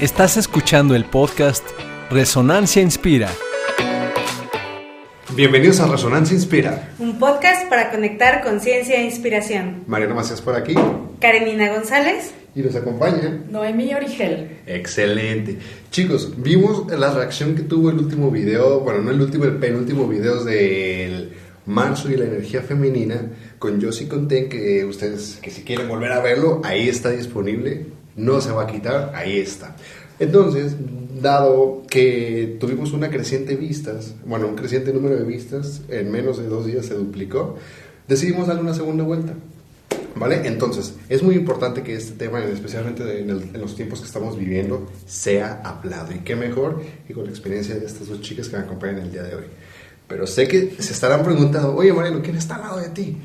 Estás escuchando el podcast Resonancia Inspira. Bienvenidos a Resonancia Inspira. Un podcast para conectar conciencia e inspiración. Mariana Macías por aquí. Karenina González. Y nos acompaña. Noemí Origel. Excelente. Chicos, vimos la reacción que tuvo el último video, bueno, no el último, el penúltimo video del marzo y la energía femenina con Josie Conten, que ustedes, que si quieren volver a verlo, ahí está disponible no se va a quitar, ahí está. Entonces, dado que tuvimos una creciente vistas, bueno, un creciente número de vistas, en menos de dos días se duplicó, decidimos darle una segunda vuelta. ¿Vale? Entonces, es muy importante que este tema, especialmente en, los tiempos que estamos viviendo, sea hablado. Y qué mejor que con la experiencia de estas dos chicas que me acompañan el día de hoy. Pero sé que se estarán preguntando, oye Mariano, ¿quién está al lado de ti?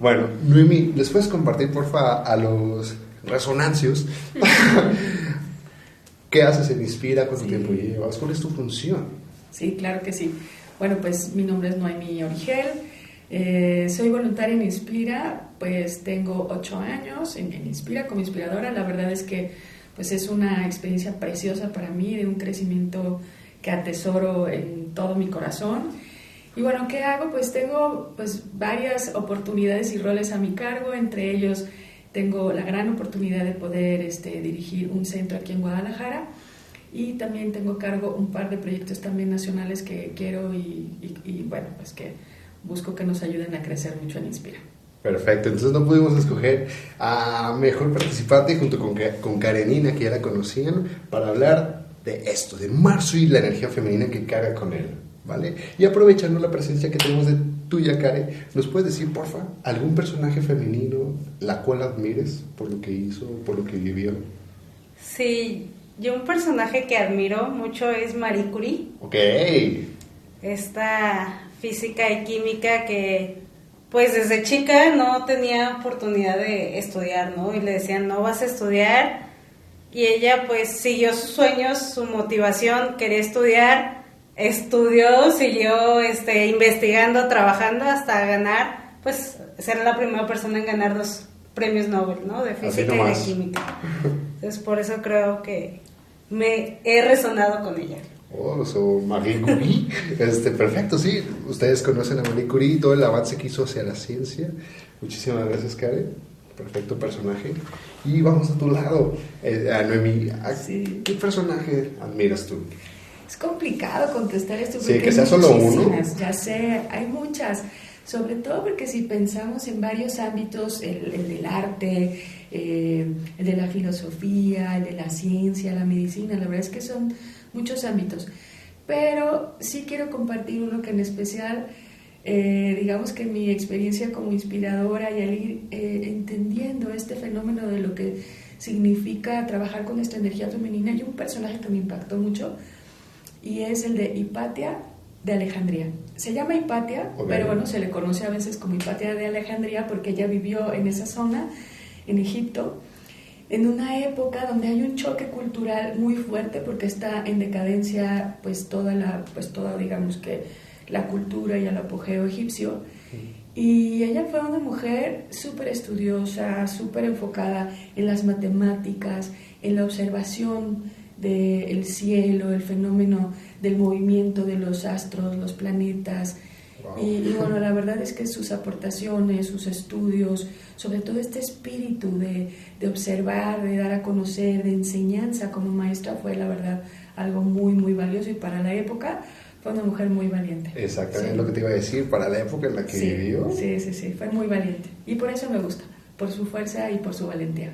Bueno, Noemi, ¿les puedes compartir, porfa, a los resonancios. ¿Qué haces en Inspira? ¿Cuánto tiempo llevas? ¿Cuál es tu función? Sí, claro que sí. Bueno, pues mi nombre es Noemi Origel. Eh, soy voluntaria en Inspira, pues tengo ocho años en, Inspira como inspiradora. La verdad es que pues es una experiencia preciosa para mí, de un crecimiento que atesoro en todo mi corazón. Y bueno, ¿qué hago? Pues tengo pues varias oportunidades y roles a mi cargo, entre ellos tengo la gran oportunidad de poder este, dirigir un centro aquí en Guadalajara y también tengo cargo un par de proyectos también nacionales que quiero y, bueno, pues que busco que nos ayuden a crecer mucho en Inspira. Perfecto, entonces no pudimos escoger a mejor participante junto con, con Karenina, que ya la conocían, para hablar de esto, de marzo y la energía femenina que carga con él, ¿vale? Y aprovechando la presencia que tenemos de tuya, Kare, ¿nos puedes decir, porfa, algún personaje femenino la cual admires por lo que hizo, por lo que vivió? Sí, yo un personaje que admiro mucho es Marie Curie. Ok. Esta física y química que, pues desde chica no tenía oportunidad de estudiar, ¿no? Y le decían, no vas a estudiar. Y ella pues siguió sus sueños, su motivación, quería estudiar estudió, siguió este, investigando, trabajando hasta ganar, pues ser la primera persona en ganar dos premios Nobel, ¿no? De física y de química. Entonces por eso creo que me he resonado con ella. Oh, so Marie Curie. este, perfecto, sí. Ustedes conocen a Marie Curie y todo el avance que hizo hacia la ciencia. Muchísimas gracias, Karen. Perfecto personaje. Y vamos a tu lado, eh, a Noemí. ¿Qué personaje admiras tú? Es complicado contestar esto porque sí, que sea solo uno. Ya sé, hay muchas. Sobre todo porque si pensamos en varios ámbitos, el, del arte, eh, el de la filosofía, el de la ciencia, la medicina, la verdad es que son muchos ámbitos. Pero sí quiero compartir uno que en especial, eh, digamos que mi experiencia como inspiradora y al ir eh, entendiendo este fenómeno de lo que significa trabajar con esta energía femenina, y un personaje que me impactó mucho y es el de Hipatia de Alejandría. Se llama Hipatia, pero bueno, se le conoce a veces como Hipatia de Alejandría porque ella vivió en esa zona, en Egipto, en una época donde hay un choque cultural muy fuerte porque está en decadencia pues toda la, pues toda digamos que la cultura y el apogeo egipcio. Y ella fue una mujer súper estudiosa, súper enfocada en las matemáticas, en la observación del cielo, el fenómeno del movimiento de los astros, los planetas. Y, bueno, la verdad es que sus aportaciones, sus estudios, sobre todo este espíritu de, de, observar, de dar a conocer, de enseñanza como maestra, fue la verdad algo muy, muy valioso y para la época fue una mujer muy valiente. Exactamente lo que te iba a decir, para la época en la que vivió. Sí, sí, sí, fue muy valiente. Y por eso me gusta, por su fuerza y por su valentía.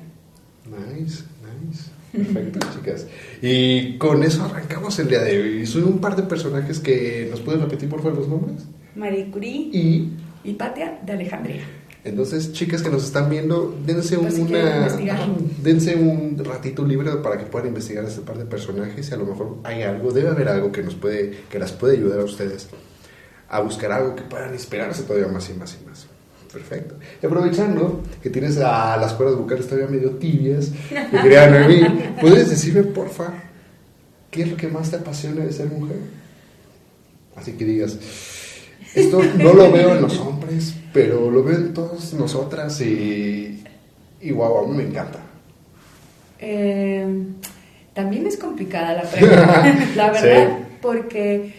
Nice, nice. Perfecto, chicas. Y con eso arrancamos el día de hoy. Son un par de personajes que nos pueden repetir por favor los nombres. Marie Curie y Hipatia de Alejandría. Entonces, chicas que nos están viendo, dense pues una, dense un ratito libre para que puedan investigar este par de personajes y a lo mejor hay algo, debe haber algo que nos puede, que las puede ayudar a ustedes a buscar algo que puedan inspirarse todavía más y más y más. Perfecto. Y aprovechando que tienes a las cuerdas vocales todavía medio tibias, mi querida Noemí, ¿puedes decirme, porfa, qué es lo que más te apasiona de ser mujer? Así que digas, esto no lo veo en los hombres, pero lo veo en todas nosotras y, y wow, a mí me encanta. Eh, también es complicada la pregunta, la verdad, porque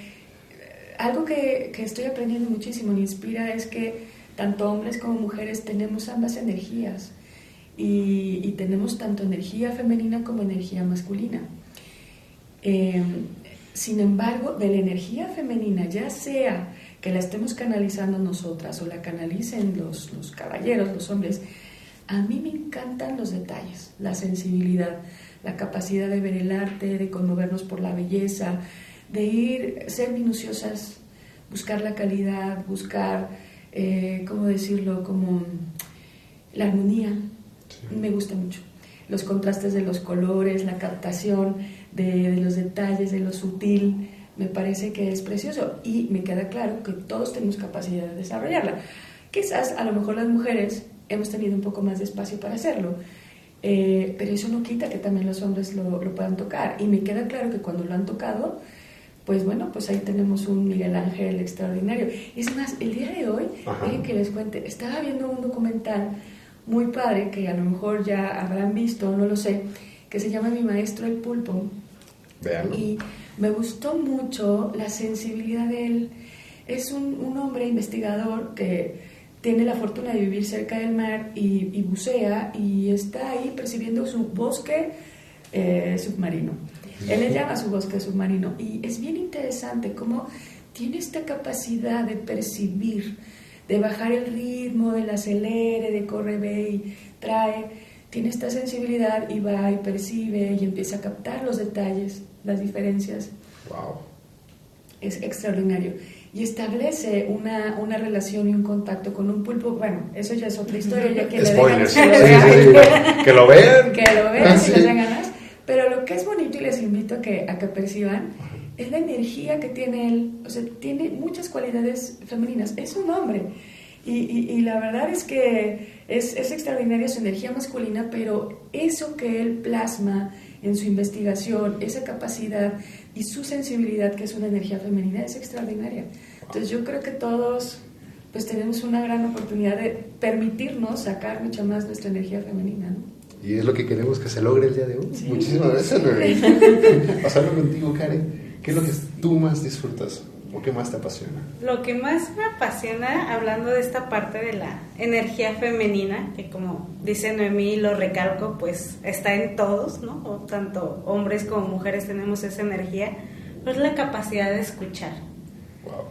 algo que, que estoy aprendiendo muchísimo, me inspira, es que tanto hombres como mujeres tenemos ambas energías y, tenemos tanto energía femenina como energía masculina. Eh, sin embargo, de la energía femenina, ya sea que la estemos canalizando nosotras o la canalicen los, los caballeros, los hombres, a mí me encantan los detalles, la sensibilidad, la capacidad de ver el arte, de conmovernos por la belleza, de ir, ser minuciosas, buscar la calidad, buscar, eh, ¿cómo decirlo?, como la armonía. Me gusta mucho. Los contrastes de los colores, la captación de, de los detalles, de lo sutil, me parece que es precioso y me queda claro que todos tenemos capacidad de desarrollarla. Quizás a lo mejor las mujeres hemos tenido un poco más de espacio para hacerlo, eh, pero eso no quita que también los hombres lo, lo, puedan tocar. Y me queda claro que cuando lo han tocado, pues bueno, pues ahí tenemos un Miguel Ángel extraordinario. Es más, el día de hoy, que les cuente, estaba viendo un documental muy padre que a lo mejor ya habrán visto, no lo sé, que se llama Mi Maestro el Pulpo. Veanlo. Y me gustó mucho la sensibilidad de él. Es un, un hombre investigador que tiene la fortuna de vivir cerca del mar y, y bucea y está ahí percibiendo su bosque eh, submarino. Él le llama su bosque submarino y es bien interesante cómo tiene esta capacidad de percibir, de bajar el ritmo, del acelere, de corre, ve y trae. Tiene esta sensibilidad y va y percibe y empieza a captar los detalles, las diferencias. Wow. Es extraordinario y establece una, una, relación y un contacto con un pulpo. Bueno, eso ya es otra historia. Ya que, Spoilers. Le sí, sí, sí. que lo vean. Que lo vean ah, si les. Pero lo que es bonito y les invito a que, a que perciban es la energía que tiene él. O sea, tiene muchas cualidades femeninas. Es un hombre. Y, y, y la verdad es que es, es extraordinaria su energía masculina, pero eso que él plasma en su investigación, esa capacidad y su sensibilidad, que es una energía femenina, es extraordinaria. Entonces yo creo que todos pues tenemos una gran oportunidad de permitirnos sacar mucho más nuestra energía femenina. ¿no? Y es lo que queremos que se logre el día de hoy. Sí. Muchísimas gracias, Pasarlo contigo, Karen. ¿Qué es lo que tú más disfrutas o qué más te apasiona? Lo que más me apasiona, hablando de esta parte de la energía femenina, que como dice Noemí, lo recalco, pues está en todos, ¿no? O tanto hombres como mujeres tenemos esa energía, pues la capacidad de escuchar. Wow.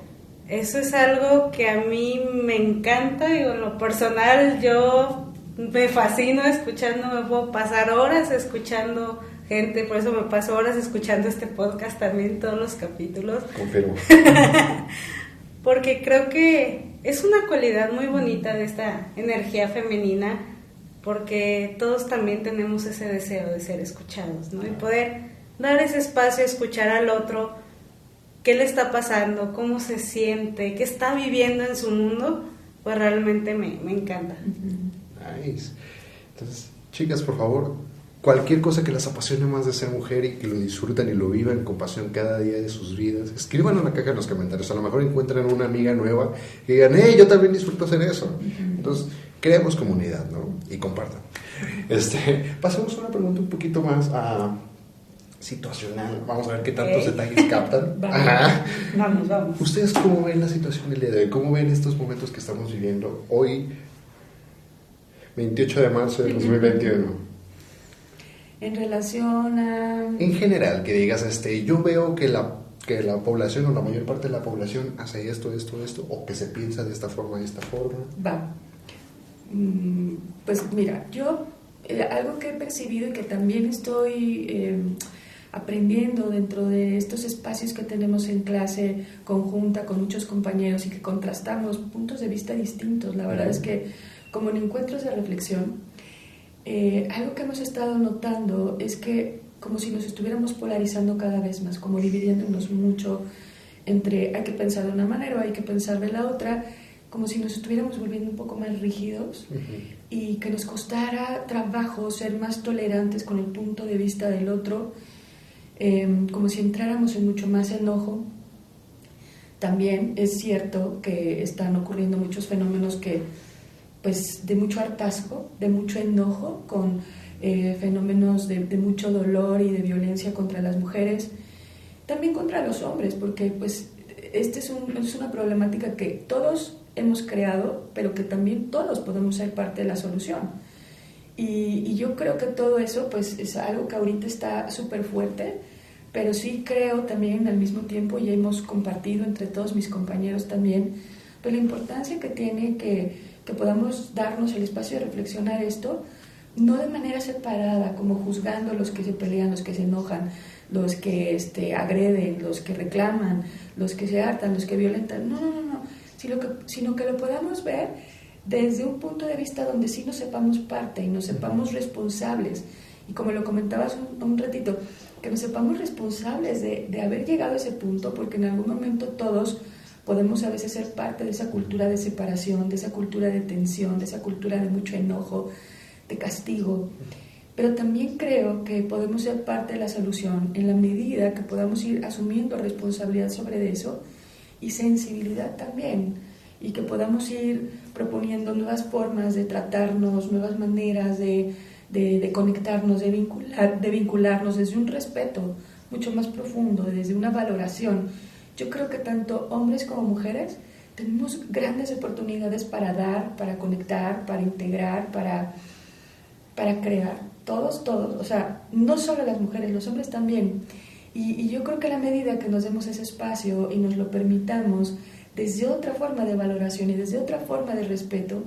Eso es algo que a mí me encanta, y en lo personal yo me fascino escuchando, me puedo pasar horas escuchando gente, por eso me paso horas escuchando este podcast también, todos los capítulos. Confirmo. Porque creo que es una cualidad muy bonita de esta energía femenina, porque todos también tenemos ese deseo de ser escuchados, ¿no? Y poder dar ese espacio a escuchar al otro, qué le está pasando, cómo se siente, qué está viviendo en su mundo, pues realmente me, me encanta. Uh -huh. Entonces, chicas, por favor, cualquier cosa que las apasione más de ser mujer y que lo disfruten y lo vivan con pasión cada día de sus vidas, escriban en la caja en los comentarios. A lo mejor encuentran una amiga nueva que digan, hey, yo también disfruto hacer eso. Entonces, creemos comunidad, ¿no? Y compartan. Este, pasemos a una pregunta un poquito más a situacional. Vamos a ver qué tantos detalles captan. vamos, Ajá. vamos, vamos. ¿Ustedes cómo ven la situación del día de hoy? ¿Cómo ven estos momentos que estamos viviendo hoy? 28 de marzo de 2021. En relación a... En general, que digas, este, yo veo que la, que la población o la mayor parte de la población hace esto, esto, esto, o que se piensa de esta forma, de esta forma. Va. Mm, pues mira, yo eh, algo que he percibido y que también estoy eh, aprendiendo dentro de estos espacios que tenemos en clase conjunta con muchos compañeros y que contrastamos puntos de vista distintos. La verdad uh -huh. es que como en encuentros de reflexión, eh, algo que hemos estado notando es que como si nos estuviéramos polarizando cada vez más, como dividiéndonos mucho entre hay que pensar de una manera o hay que pensar de la otra, como si nos estuviéramos volviendo un poco más rígidos uh -huh. y que nos costara trabajo ser más tolerantes con el punto de vista del otro, eh, como si entráramos en mucho más enojo. También es cierto que están ocurriendo muchos fenómenos que pues de mucho hartazgo, de mucho enojo, con eh, fenómenos de, mucho dolor y de violencia contra las mujeres, también contra los hombres, porque pues este es, un, es una problemática que todos hemos creado, pero que también todos podemos ser parte de la solución. Y, y yo creo que todo eso pues es algo que ahorita está súper fuerte, pero sí creo también al mismo tiempo, y hemos compartido entre todos mis compañeros también, pues la importancia que tiene que, que podamos darnos el espacio de reflexionar esto, no de manera separada, como juzgando a los que se pelean, los que se enojan, los que este, agreden, los que reclaman, los que se hartan, los que violentan. No, no, no, no. Sino que, sino que lo podamos ver desde un punto de vista donde sí nos sepamos parte y nos sepamos responsables. Y como lo comentabas un, un ratito, que nos sepamos responsables de, de haber llegado a ese punto, porque en algún momento todos podemos a veces ser parte de esa cultura de separación, de esa cultura de tensión, de esa cultura de mucho enojo, de castigo. Pero también creo que podemos ser parte de la solución en la medida que podamos ir asumiendo responsabilidad sobre eso y sensibilidad también, y que podamos ir proponiendo nuevas formas de tratarnos, nuevas maneras de, de, de conectarnos, de, vincular, de vincularnos desde un respeto mucho más profundo, desde una valoración. Yo creo que tanto hombres como mujeres tenemos grandes oportunidades para dar, para conectar, para integrar, para, para crear. Todos, todos. O sea, no solo las mujeres, los hombres también. Y, yo creo que a la medida que nos demos ese espacio y nos lo permitamos desde otra forma de valoración y desde otra forma de respeto,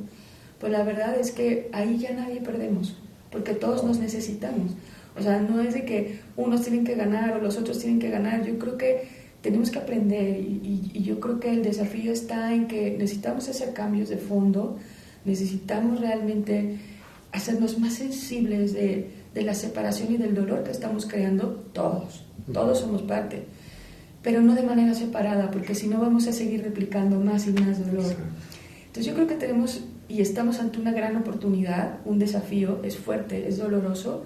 pues la verdad es que ahí ya nadie perdemos porque todos nos necesitamos. O sea, no es de que unos tienen que ganar o los otros tienen que ganar. Yo creo que tenemos que aprender y, y, y, yo creo que el desafío está en que necesitamos hacer cambios de fondo, necesitamos realmente hacernos más sensibles de, de la separación y del dolor que estamos creando todos. Todos somos parte, pero no de manera separada, porque si no vamos a seguir replicando más y más dolor. Entonces yo creo que tenemos y estamos ante una gran oportunidad, un desafío, es fuerte, es doloroso.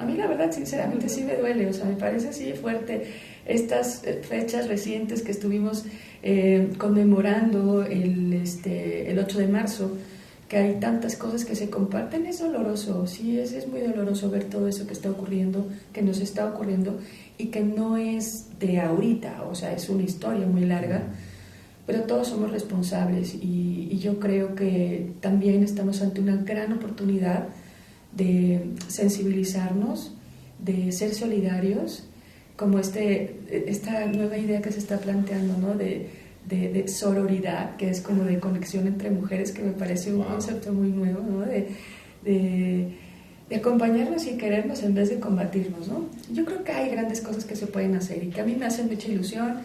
A mí la verdad, sinceramente, sí me duele, o sea, me parece así fuerte estas fechas recientes que estuvimos eh, conmemorando el, este, el 8 de marzo, que hay tantas cosas que se comparten, es doloroso, sí, es, es muy doloroso ver todo eso que está ocurriendo, que nos está ocurriendo y que no es de ahorita, o sea, es una historia muy larga pero todos somos responsables y, yo creo que también estamos ante una gran oportunidad de sensibilizarnos, de ser solidarios, como este, esta nueva idea que se está planteando, ¿no? De, de, de sororidad, que es como de conexión entre mujeres, que me parece un wow. concepto muy nuevo, ¿no? De, de de acompañarnos y querernos en vez de combatirnos, ¿no? Yo creo que hay grandes cosas que se pueden hacer y que a mí me hacen mucha ilusión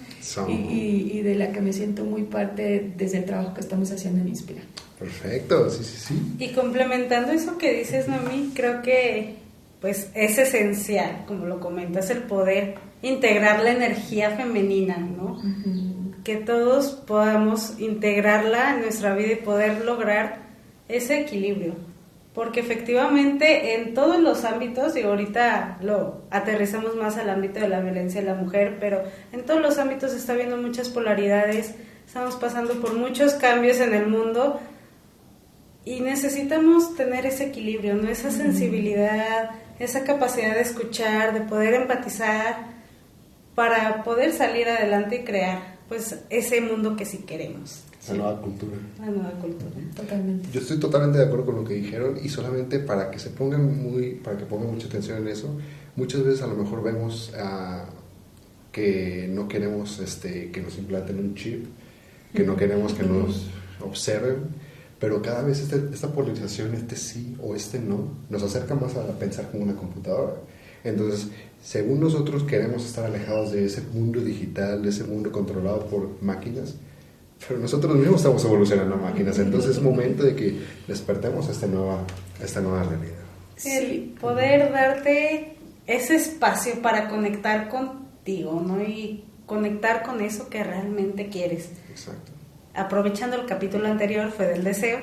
y, y, y, de la que me siento muy parte desde el trabajo que estamos haciendo en Inspira. Perfecto, sí, sí, sí. Y complementando eso que dices, Nomi, creo que pues es esencial, como lo comentas, el poder integrar la energía femenina, ¿no? Uh -huh. Que todos podamos integrarla en nuestra vida y poder lograr ese equilibrio porque efectivamente en todos los ámbitos, y ahorita lo aterrizamos más al ámbito de la violencia de la mujer, pero en todos los ámbitos está habiendo muchas polaridades, estamos pasando por muchos cambios en el mundo y necesitamos tener ese equilibrio, ¿no? esa sensibilidad, esa capacidad de escuchar, de poder empatizar, para poder salir adelante y crear pues ese mundo que sí queremos. La nueva cultura. La nueva cultura, totalmente. Yo estoy totalmente de acuerdo con lo que dijeron y solamente para que se pongan muy, para que pongan mucha atención en eso, muchas veces a lo mejor vemos uh, que no queremos este, que nos implanten un chip, que no queremos que nos observen, pero cada vez este, esta polarización, este sí o este no, nos acerca más a pensar como una computadora. Entonces, según nosotros queremos estar alejados de ese mundo digital, de ese mundo controlado por máquinas, pero nosotros mismos estamos evolucionando máquinas, entonces es momento de que despertemos a esta nueva, a esta nueva realidad. Sí, el poder darte ese espacio para conectar contigo, ¿no? Y conectar con eso que realmente quieres. Exacto. Aprovechando el capítulo anterior fue del deseo.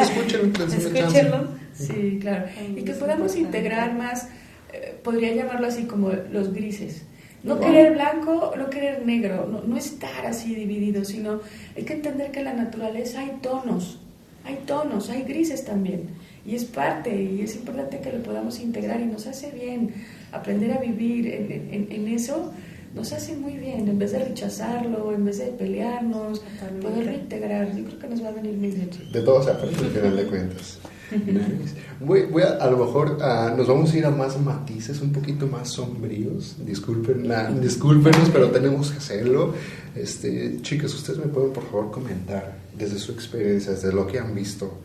Escúchenlo. Escúchenlo. Sí, claro. Y que podamos integrar más, eh, podría llamarlo así como los grises no wow. querer blanco, no querer negro, no, no, estar así dividido, sino hay que entender que en la naturaleza hay tonos, hay tonos, hay grises también. y es parte y es importante que lo podamos integrar y nos hace bien aprender a vivir en, en, eso nos hace muy bien, en vez de rechazarlo, en vez de pelearnos, poder reintegrar, yo creo que nos va a venir muy bien. De todo se aprende al final de cuentas. Voy, voy a, a, lo mejor nos vamos a ir a más matices, un poquito más sombríos. Disculpen, discúlpenos, pero tenemos que hacerlo. Este, chicas, ustedes me pueden por favor comentar desde su experiencia, desde lo que han visto,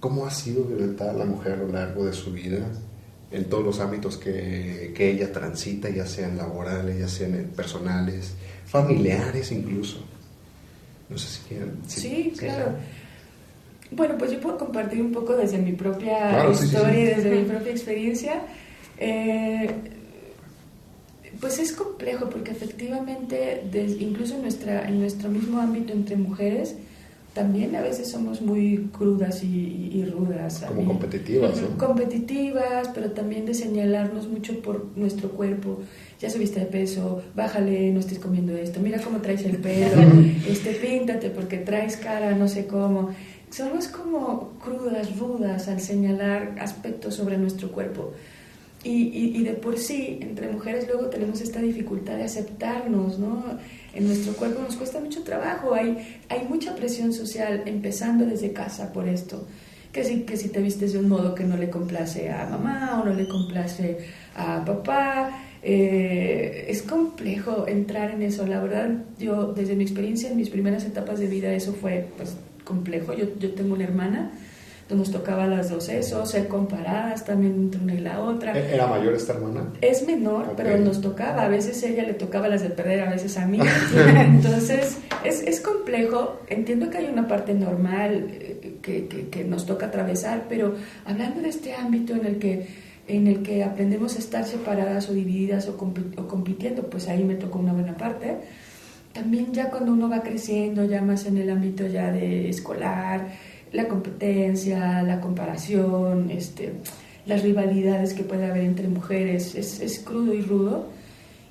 cómo ha sido violentada la mujer a lo largo de su vida en todos los ámbitos que, que ella transita, ya sean laborales, ya sean personales, familiares incluso. No sé si quieren. Sí, claro. Bueno, pues yo puedo compartir un poco desde mi propia historia y desde mi propia experiencia. Eh, pues es complejo porque efectivamente, incluso en, nuestra, en nuestro mismo ámbito entre mujeres, también a veces somos muy crudas y, rudas. Como competitivas, Competitivas, pero también de señalarnos mucho por nuestro cuerpo. Ya subiste de peso, bájale, no estés comiendo esto, mira cómo traes el pelo, este, píntate porque traes cara, no sé cómo somos como crudas, rudas al señalar aspectos sobre nuestro cuerpo. Y, y, de por sí, entre mujeres luego tenemos esta dificultad de aceptarnos, ¿no? En nuestro cuerpo nos cuesta mucho trabajo, hay, hay mucha presión social, empezando desde casa por esto. Que si, que si te vistes de un modo que no le complace a mamá o no le complace a papá, eh, es complejo entrar en eso. La verdad, yo desde mi experiencia en mis primeras etapas de vida, eso fue pues, complejo. Yo, yo tengo una hermana, nos tocaba las dos eso, ser comparadas también entre una y la otra. ¿E-, ¿Era mayor esta hermana? Es menor, pero nos tocaba. A veces ella le tocaba las de perder, a veces a mí. Entonces, es, es, complejo. Entiendo que hay una parte normal eh, que, que, nos toca atravesar, pero hablando de este ámbito en el que en el que aprendemos a estar separadas o divididas o, o compitiendo, pues ahí me tocó una buena parte también ya cuando uno va creciendo, ya más en el ámbito ya de escolar, la competencia, la comparación, este, las rivalidades que puede haber entre mujeres, es, es crudo y rudo.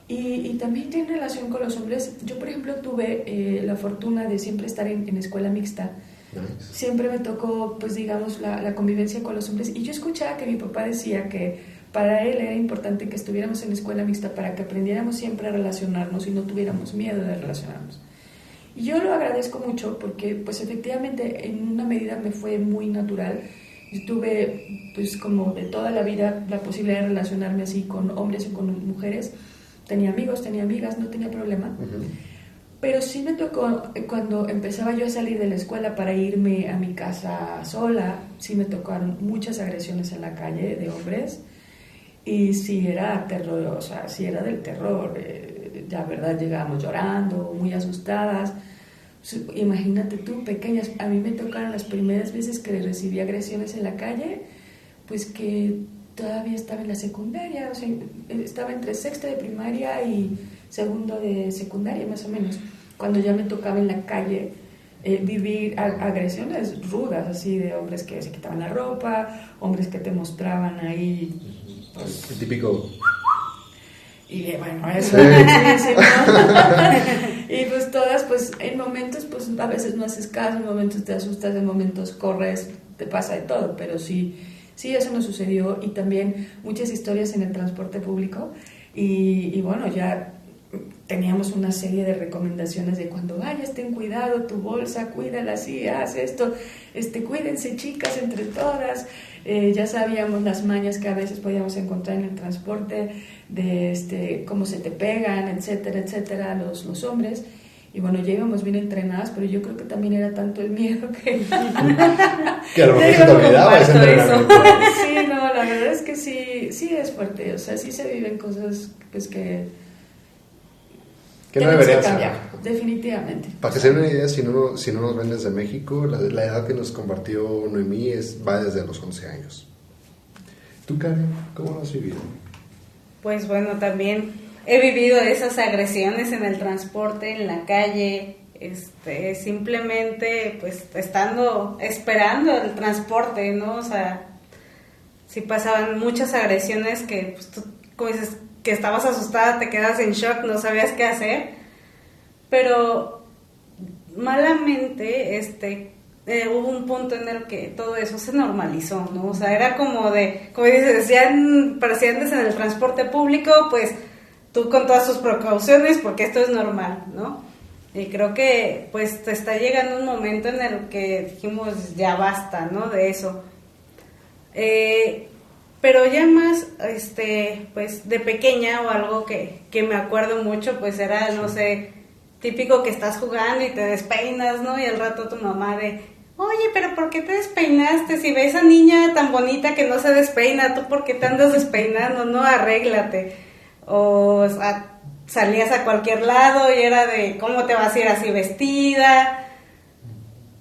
Y, y, también tiene relación con los hombres. Yo, por ejemplo, tuve eh, la fortuna de siempre estar en, en escuela mixta. Siempre me tocó, pues digamos, la, la convivencia con los hombres. Y yo escuchaba que mi papá decía que para él era importante que estuviéramos en la escuela mixta para que aprendiéramos siempre a relacionarnos y no tuviéramos miedo de relacionarnos. Y yo lo agradezco mucho porque pues efectivamente en una medida me fue muy natural. Yo tuve pues como de toda la vida la posibilidad de relacionarme así con hombres y con mujeres. Tenía amigos, tenía amigas, no tenía problema. Pero sí me tocó, cuando empezaba yo a salir de la escuela para irme a mi casa sola, sí me tocaron muchas agresiones en la calle de hombres y si era terror, o sea, si era del terror, eh, ya verdad llegábamos llorando, muy asustadas. Imagínate tú, pequeñas, a mí me tocaron las primeras veces que recibí agresiones en la calle, pues que todavía estaba en la secundaria, o sea, estaba entre sexta de primaria y segundo de secundaria, más o menos, cuando ya me tocaba en la calle eh, vivir agresiones rudas, así de hombres que se quitaban la ropa, hombres que te mostraban ahí el típico. Y bueno, eso. y pues todas, pues en momentos, pues a veces no haces caso, en momentos te asustas, en momentos corres, te pasa de todo, pero sí, sí, eso nos sucedió y también muchas historias en el transporte público. Y, y bueno, ya teníamos una serie de recomendaciones de cuando vayas, ten cuidado, tu bolsa, cuídala así, haz esto, este, cuídense chicas entre todas. Eh, ya sabíamos las mañas que a veces podíamos encontrar en el transporte, de este, cómo se te pegan, etcétera, etcétera, los, los hombres. Y bueno, ya íbamos bien entrenadas, pero yo creo que también era tanto el miedo que... que a lo mejor se te olvidaba ese Sí, no, la verdad es que sí, sí es fuerte. O sea, sí se viven cosas pues que que no debería ser. Definitivamente. Para que se den una idea, si no, si no nos ven desde México, la, la, edad que nos compartió Noemí es, va desde los 11 años. ¿Tú, Karen, cómo lo has vivido? Pues bueno, también he vivido esas agresiones en el transporte, en la calle, este, simplemente pues estando, esperando el transporte, ¿no? O sea, si pasaban muchas agresiones que pues, tú, como dices, que estabas asustada, te quedas en shock, no sabías qué hacer. Pero malamente, este, eh, hubo un punto en el que todo eso se normalizó, ¿no? O sea, era como de, como dices, decían, parecían en el transporte público, pues tú con todas tus precauciones, porque esto es normal, ¿no? Y creo que pues te está llegando un momento en el que dijimos ya basta, ¿no? De eso. Eh, pero ya más, este, pues de pequeña o algo que, que me acuerdo mucho, pues era, no sé, típico que estás jugando y te despeinas, ¿no? Y al rato tu mamá de, oye, pero ¿por qué te despeinaste? Si ves a niña tan bonita que no se despeina, ¿tú por qué te andas despeinando? No, arréglate. O, salías a cualquier lado y era de, ¿cómo te vas a ir así vestida?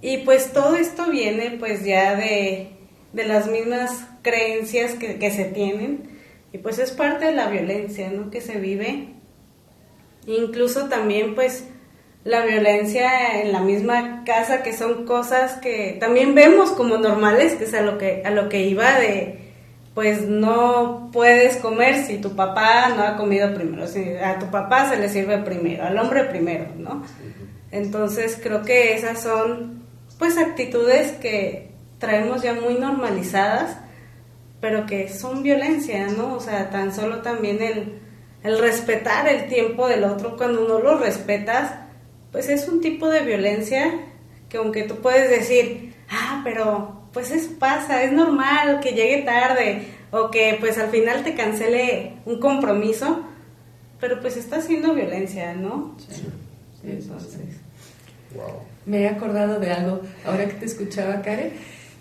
Y pues todo esto viene pues ya de, de las mismas creencias que, que, se tienen y pues es parte de la violencia, ¿no? Que se vive. Incluso también pues la violencia en la misma casa, que son cosas que también vemos como normales, que es a lo que, a lo que iba de, pues no puedes comer si tu papá no ha comido primero, si a tu papá se le sirve primero, al hombre primero, ¿no? Entonces creo que esas son pues actitudes que traemos ya muy normalizadas, pero que son violencia, ¿no? O sea, tan solo también el, el respetar el tiempo del otro, cuando no lo respetas, pues es un tipo de violencia que aunque tú puedes decir, ah, pero pues eso pasa, es normal que llegue tarde o que pues al final te cancele un compromiso, pero pues está haciendo violencia, ¿no? Sí. sí Entonces. Wow. Me he acordado de algo, ahora que te escuchaba, Karen,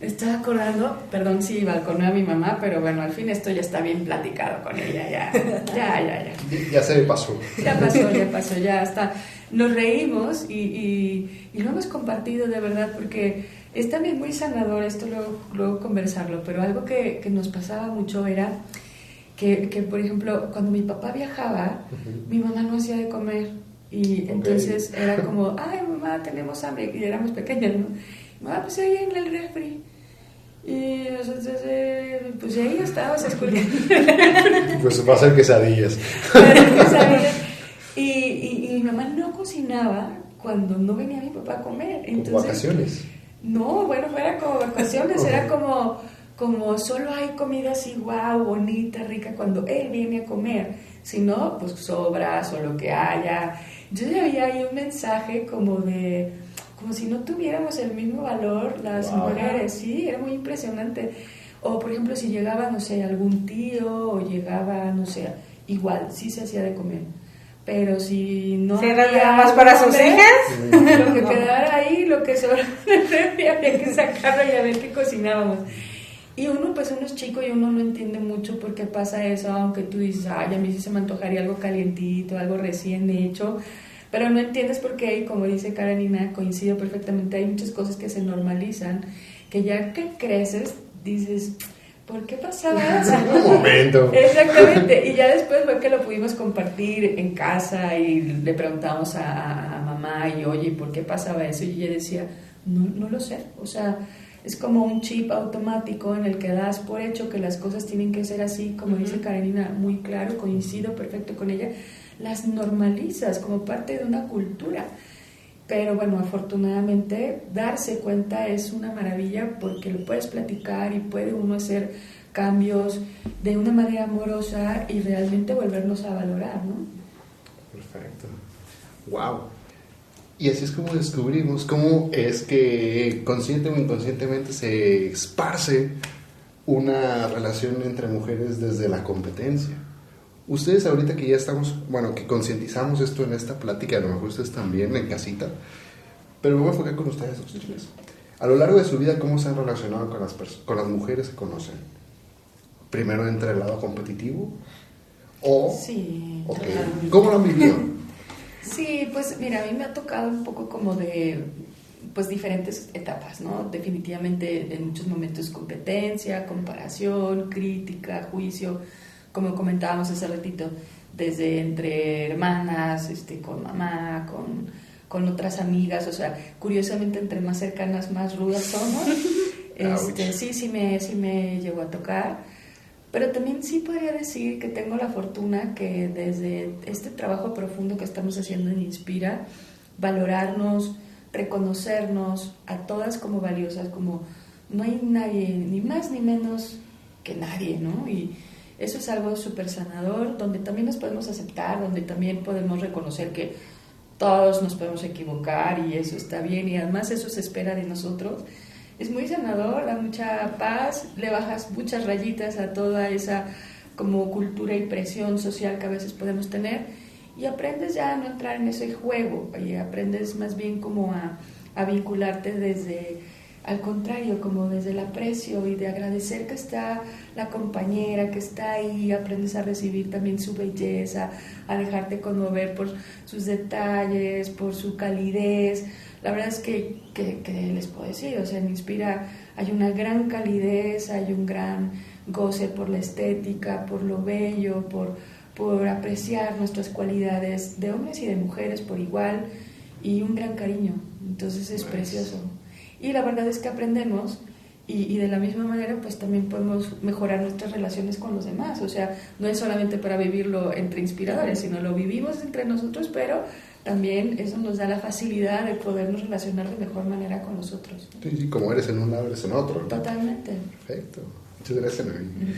estaba acordando, perdón si balconé a mi mamá, pero bueno, al fin esto ya está bien platicado con ella, ya, ya, ya, ya. Ya se pasó. Ya pasó, ya pasó, ya está nos reímos y, y, lo hemos compartido de verdad porque es también muy sanador esto luego, luego conversarlo, pero algo que, que, nos pasaba mucho era que, que, por ejemplo, cuando mi papá viajaba, mi mamá no hacía de comer y entonces era como, ay mamá, tenemos hambre, y éramos pequeños, ¿no? Mamá, pues ahí en el refri. Y nosotros, eh, pues ahí estábamos escuchando. pues va a ser quesadillas. quesadillas. Y, y, mi mamá no cocinaba cuando no venía mi papá a comer. Entonces, vacaciones? No, bueno, fuera como vacaciones, era como, como solo hay comida así, guau, bonita, rica, cuando él viene a comer. Si no, pues sobras o lo que haya. Yo ya había ahí un mensaje como de, como si no tuviéramos el mismo valor las mujeres, sí, era muy impresionante. O por ejemplo, si llegaba, no sé, algún tío o llegaba, no sé, igual, sí se hacía de comer. Pero si no había más para sus hijas lo que quedara ahí lo que sobraba había que sacarlo y a ver qué cocinábamos. Y uno pues uno es chico y uno no entiende mucho por qué pasa eso aunque tú dices ay a mí sí se me antojaría algo calientito algo recién hecho pero no entiendes por qué como dice Karenina coincido perfectamente hay muchas cosas que se normalizan que ya que creces dices ¿por qué pasaba eso? Un momento. Exactamente. Y ya después fue que lo pudimos compartir en casa y le preguntamos a, mamá y oye, ¿por qué pasaba eso? Y ella decía, no, no lo sé. O sea, es como un chip automático en el que das por hecho que las cosas tienen que ser así, como dice Karenina, muy claro, coincido perfecto con ella, las normalizas como parte de una cultura. Pero bueno, afortunadamente darse cuenta es una maravilla porque lo puedes platicar y puede uno hacer cambios de una manera amorosa y realmente volvernos a valorar, ¿no? Perfecto. Wow. Y así es como descubrimos cómo es que consciente o inconscientemente se esparce una relación entre mujeres desde la competencia. Ustedes ahorita que ya estamos, bueno, que concientizamos esto en esta plática, a lo mejor ustedes también en casita, pero me voy a enfocar con ustedes, ustedes. A lo largo de su vida, ¿cómo se han relacionado con las, con las mujeres que conocen? Primero entre el lado competitivo o... Sí. ¿Cómo lo han vivido? Sí, pues mira, a mí me ha tocado un poco como de pues diferentes etapas, ¿no? Definitivamente en muchos momentos competencia, comparación, crítica, juicio como comentábamos hace ratito, desde entre hermanas, este, con mamá, con, con otras amigas, o sea, curiosamente entre más cercanas, más rudas somos. Este, sí, sí me, sí me llegó a tocar. Pero también sí podría decir que tengo la fortuna que desde este trabajo profundo que estamos haciendo en Inspira, valorarnos, reconocernos a todas como valiosas, como no hay nadie, ni más ni menos que nadie, ¿no? Y eso es algo súper sanador, donde también nos podemos aceptar, donde también podemos reconocer que todos nos podemos equivocar y eso está bien y además eso se espera de nosotros. Es muy sanador, da mucha paz, le bajas muchas rayitas a toda esa como cultura y presión social que a veces podemos tener y aprendes ya a no entrar en ese juego y aprendes más bien como a, a vincularte desde al contrario, como desde el aprecio y de agradecer que está la compañera, que está ahí, aprendes a recibir también su belleza, a dejarte conmover por sus detalles, por su calidez. La verdad es que, que, les puedo decir, o sea, me inspira, hay una gran calidez, hay un gran goce por la estética, por lo bello, por, por apreciar nuestras cualidades de hombres y de mujeres por igual y un gran cariño. Entonces es precioso. Y la verdad es que aprendemos y, de la misma manera pues también podemos mejorar nuestras relaciones con los demás. O sea, no es solamente para vivirlo entre inspiradores, sino lo vivimos entre nosotros, pero también eso nos da la facilidad de podernos relacionar de mejor manera con los otros. Sí, sí, como eres en un lado, eres en otro. Totalmente. Perfecto. Muchas gracias,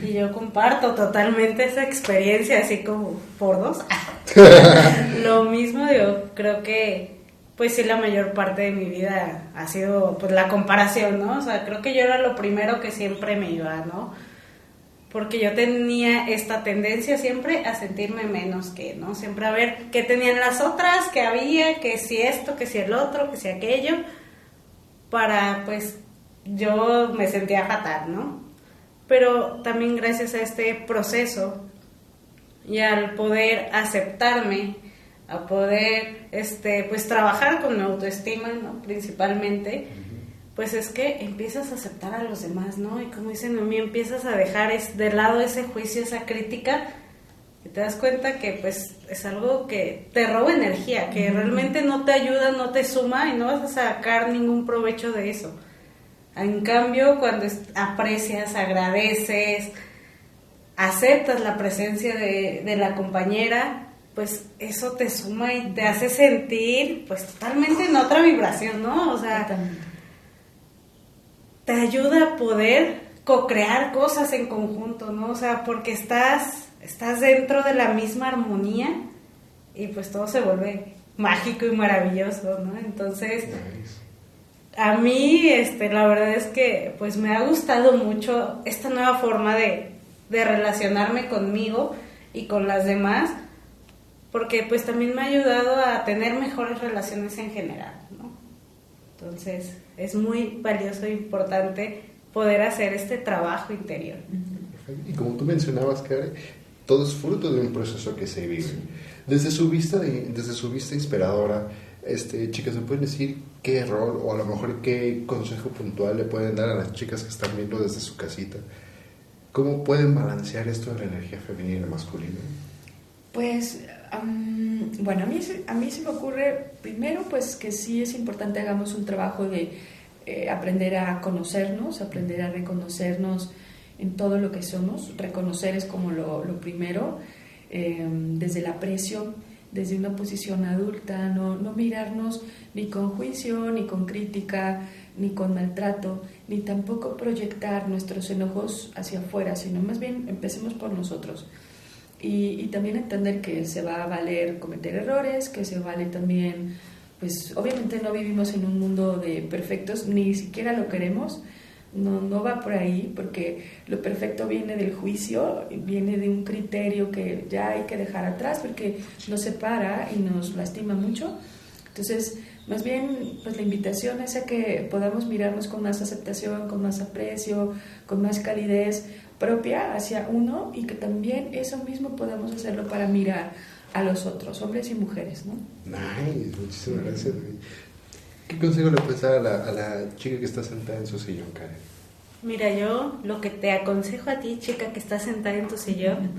Y yo comparto totalmente esa experiencia, así como por dos. Lo mismo, yo creo que pues sí la mayor parte de mi vida ha sido pues la comparación, ¿no? O sea, creo que yo era lo primero que siempre me iba, ¿no? Porque yo tenía esta tendencia siempre a sentirme menos que, ¿no? Siempre a ver qué tenían las otras, qué había, que si esto, que si el otro, que si aquello, para pues yo me sentía fatal, ¿no? Pero también gracias a este proceso y al poder aceptarme, a poder este pues trabajar con mi autoestima no principalmente pues es que empiezas a aceptar a los demás no y como dicen a mí empiezas a dejar es, de lado ese juicio esa crítica y te das cuenta que pues es algo que te roba energía que realmente no te ayuda no te suma y no vas a sacar ningún provecho de eso. En cambio cuando aprecias agradeces aceptas la presencia de, de la compañera pues eso te suma y te hace sentir pues totalmente en otra vibración, ¿no? O sea, te ayuda a poder co-crear cosas en conjunto, ¿no? O sea, porque estás, estás dentro de la misma armonía y pues todo se vuelve mágico y maravilloso, ¿no? Entonces, a mí, este, la verdad es que pues me ha gustado mucho esta nueva forma de, de relacionarme conmigo y con las demás porque pues también me ha ayudado a tener mejores relaciones en general, ¿no? Entonces es muy valioso e importante poder hacer este trabajo interior. Y como tú mencionabas, Karen, todo es fruto de un proceso que se vive. Desde su vista, desde su vista inspiradora, este, chicas, ¿me pueden decir qué rol o a lo mejor qué consejo puntual le pueden dar a las chicas que están viendo desde su casita? ¿Cómo pueden balancear esto de la energía femenina y masculina? Pues bueno, a mí, a mí se me ocurre primero pues que sí es importante hagamos un trabajo de eh, aprender a conocernos, aprender a reconocernos en todo lo que somos. Reconocer es como lo, primero, em, desde el aprecio, desde una posición adulta, no, no mirarnos ni con juicio, ni con crítica, ni con maltrato, ni tampoco proyectar nuestros enojos hacia afuera, sino más bien empecemos por nosotros y, también entender que se va a valer cometer errores, que se vale también, pues obviamente no vivimos en un mundo de perfectos, ni siquiera lo queremos, no, no va por ahí, porque lo perfecto viene del juicio, viene de un criterio que ya hay que dejar atrás, porque nos separa y nos lastima mucho. Entonces, más bien, pues la invitación es a que podamos mirarnos con más aceptación, con más aprecio, con más calidez, propia hacia uno y que también eso mismo podemos hacerlo para mirar a los otros, hombres y mujeres, ¿no? Nice, muchísimas gracias. ¿Qué consejo le puedes dar a la, a la chica que está sentada en su sillón, Karen? Mira, yo lo que te aconsejo a ti, chica que está sentada en tu sillón,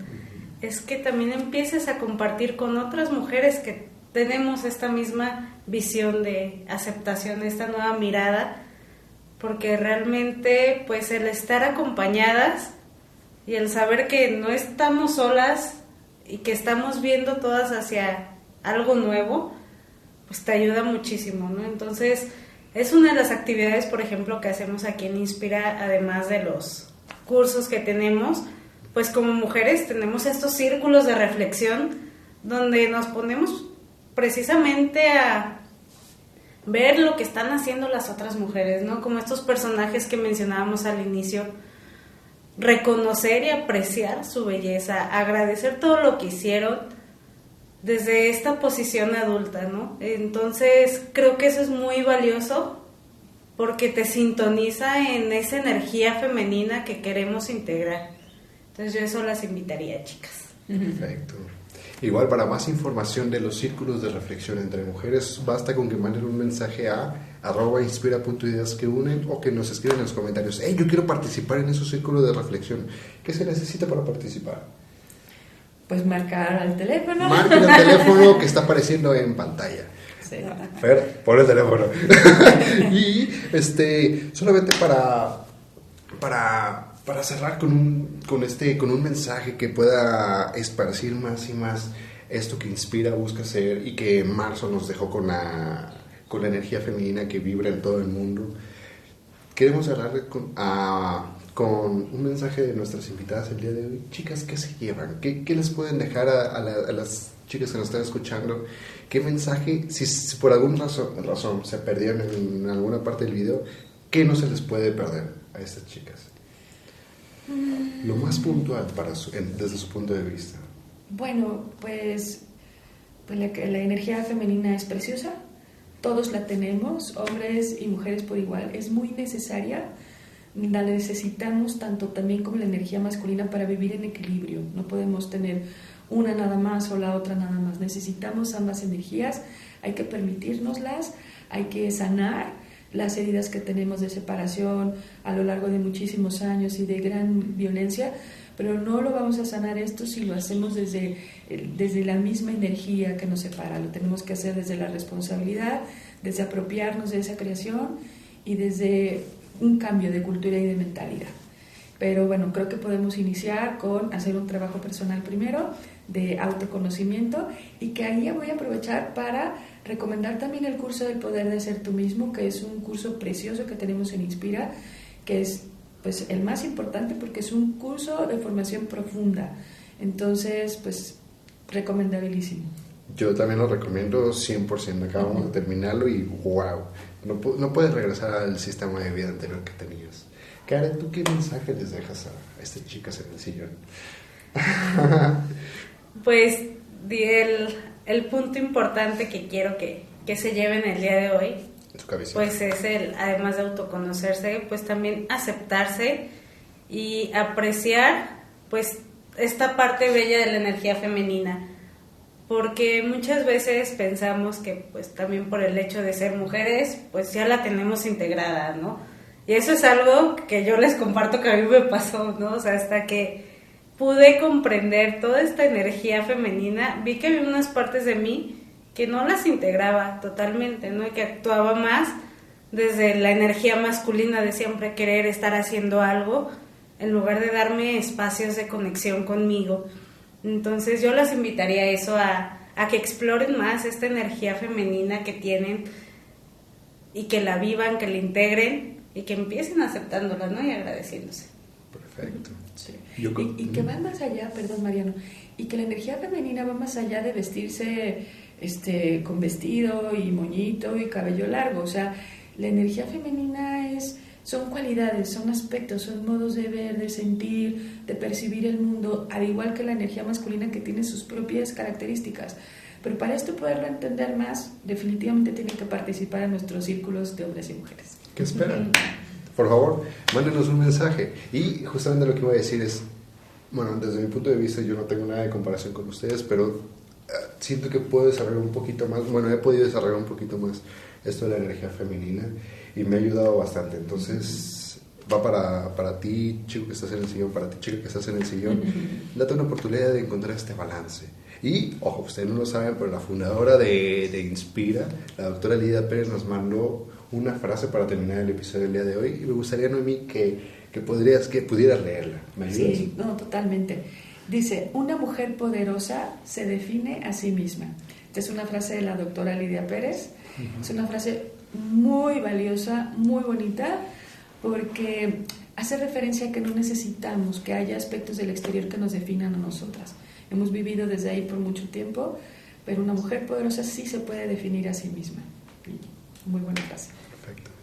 es que también empieces a compartir con otras mujeres que tenemos esta misma visión de aceptación, esta nueva mirada, porque realmente pues el estar acompañadas y el saber que no estamos solas y que estamos viendo todas hacia algo nuevo, pues te ayuda muchísimo, ¿no? Entonces, es una de las actividades, por ejemplo, que hacemos aquí en Inspira, además de los cursos que tenemos, pues como mujeres tenemos estos círculos de reflexión donde nos ponemos precisamente a ver lo que están haciendo las otras mujeres, ¿no? Como estos personajes que mencionábamos al inicio, reconocer y apreciar su belleza, agradecer todo lo que hicieron desde esta posición adulta, ¿no? Entonces, creo que eso es muy valioso porque te sintoniza en esa energía femenina que queremos integrar. Entonces, yo eso las invitaría, chicas. Perfecto. Igual para más información de los círculos de reflexión entre mujeres, basta con que manden un mensaje a arroba inspira.ideas que unen o que nos escriban en los comentarios, hey, yo quiero participar en esos círculos de reflexión. ¿Qué se necesita para participar? Pues marcar al teléfono. Marquen el teléfono que está apareciendo en pantalla. Sí. Fer, pon el teléfono. y este, solamente para, para, para cerrar con un, con, este, con un mensaje que pueda esparcir más y más esto que inspira, busca ser y que marzo nos dejó con la, con la energía femenina que vibra en todo el mundo. Queremos cerrar con, con un mensaje de nuestras invitadas el día de hoy. Chicas, ¿qué se llevan? ¿Qué, qué les pueden dejar a, a, la, a, las chicas que nos están escuchando? ¿Qué mensaje, si, si por alguna razón, razón, se perdieron en, en alguna parte del video, qué no se les puede perder a estas chicas? Lo más puntual para su, en, desde su punto de vista. Bueno, pues, pues la, la energía femenina es preciosa, todos la tenemos, hombres y mujeres por igual, es muy necesaria, la necesitamos tanto también como la energía masculina para vivir en equilibrio, no podemos tener una nada más o la otra nada más, necesitamos ambas energías, hay que permitirnoslas, hay que sanar las heridas que tenemos de separación a lo largo de muchísimos años y de gran violencia, pero no lo vamos a sanar esto si lo hacemos desde, desde la misma energía que nos separa. Lo tenemos que hacer desde la responsabilidad, desde apropiarnos de esa creación y desde un cambio de cultura y de mentalidad. Pero bueno, creo que podemos iniciar con hacer un trabajo personal primero de autoconocimiento y que ahí voy a aprovechar para recomendar también el curso del poder de ser tú mismo, que es un curso precioso que tenemos en Inspira, que es pues el más importante porque es un curso de formación profunda. Entonces, pues recomendabilísimo. Yo también lo recomiendo 100%. Acabamos uh -huh. de terminarlo y wow, no, no, puedes regresar al sistema de vida anterior que tenías. Karen, ¿tú qué mensaje les dejas a, a estas chicas en el sillón? pues el, el, punto importante que quiero que, que se lleven el día de hoy pues es el, además de autoconocerse, pues también aceptarse y apreciar pues esta parte bella de la energía femenina. Porque muchas veces pensamos que pues también por el hecho de ser mujeres, pues ya la tenemos integrada, ¿no? Y eso es algo que yo les comparto que a mí me pasó, ¿no? O sea, hasta que pude comprender toda esta energía femenina, vi que había unas partes de mí que no las integraba totalmente, ¿no? Y que actuaba más desde la energía masculina de siempre querer estar haciendo algo en lugar de darme espacios de conexión conmigo. Entonces yo las invitaría a eso, a, a que exploren más esta energía femenina que tienen y que la vivan, que la integren y que empiecen aceptándola, ¿no? Y agradeciéndose. Perfecto. Sí. Yo con... y, y, que va más allá, perdón Mariano, y que la energía femenina va más allá de vestirse este, con vestido y moñito y cabello largo. O sea, la energía femenina es, son cualidades, son aspectos, son modos de ver, de sentir, de percibir el mundo, al igual que la energía masculina que tiene sus propias características. Pero para esto poderlo entender más, definitivamente tienen que participar en nuestros círculos de hombres y mujeres. ¿Qué esperan? Por favor, mándenos un mensaje. Y justamente lo que voy a decir es, bueno, desde mi punto de vista yo no tengo nada de comparación con ustedes, pero siento que puedo desarrollar un poquito más, bueno, he podido desarrollar un poquito más esto de la energía femenina y me ha ayudado bastante. Entonces, va para, para ti, chico que estás en el sillón, para ti, chica que estás en el sillón, date una oportunidad de encontrar este balance. Y, ojo, ustedes no lo saben, pero la fundadora de, de Inspira, la doctora Lidia Pérez, nos mandó una frase para terminar el episodio del día de hoy y me gustaría, Noemí, que, que, podrías, que pudieras leerla. ¿Me ayudas? Sí, no, totalmente. Dice, una mujer poderosa se define a sí misma. Esta es una frase de la doctora Lidia Pérez. Es una frase muy valiosa, muy bonita, porque hace referencia a que no necesitamos que haya aspectos del exterior que nos definan a nosotras. Hemos vivido desde ahí por mucho tiempo, pero una mujer poderosa sí se puede definir a sí misma. Muy buena frase.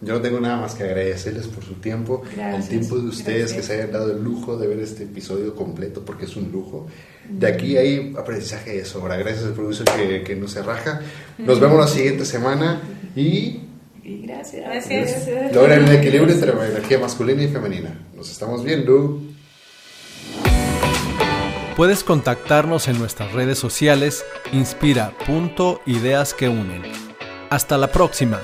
Yo no tengo nada más que agradecerles por su tiempo, el tiempo de ustedes que se hayan dado el lujo de ver este episodio completo, porque es un lujo. De aquí hay aprendizaje de sobra. Gracias al productor que, que no se raja. Nos vemos la siguiente semana y y gracias. Gracias. Logren el equilibrio entre la energía masculina y femenina. Nos estamos viendo. Puedes contactarnos en nuestras redes sociales inspira.ideas que unen. Hasta la próxima.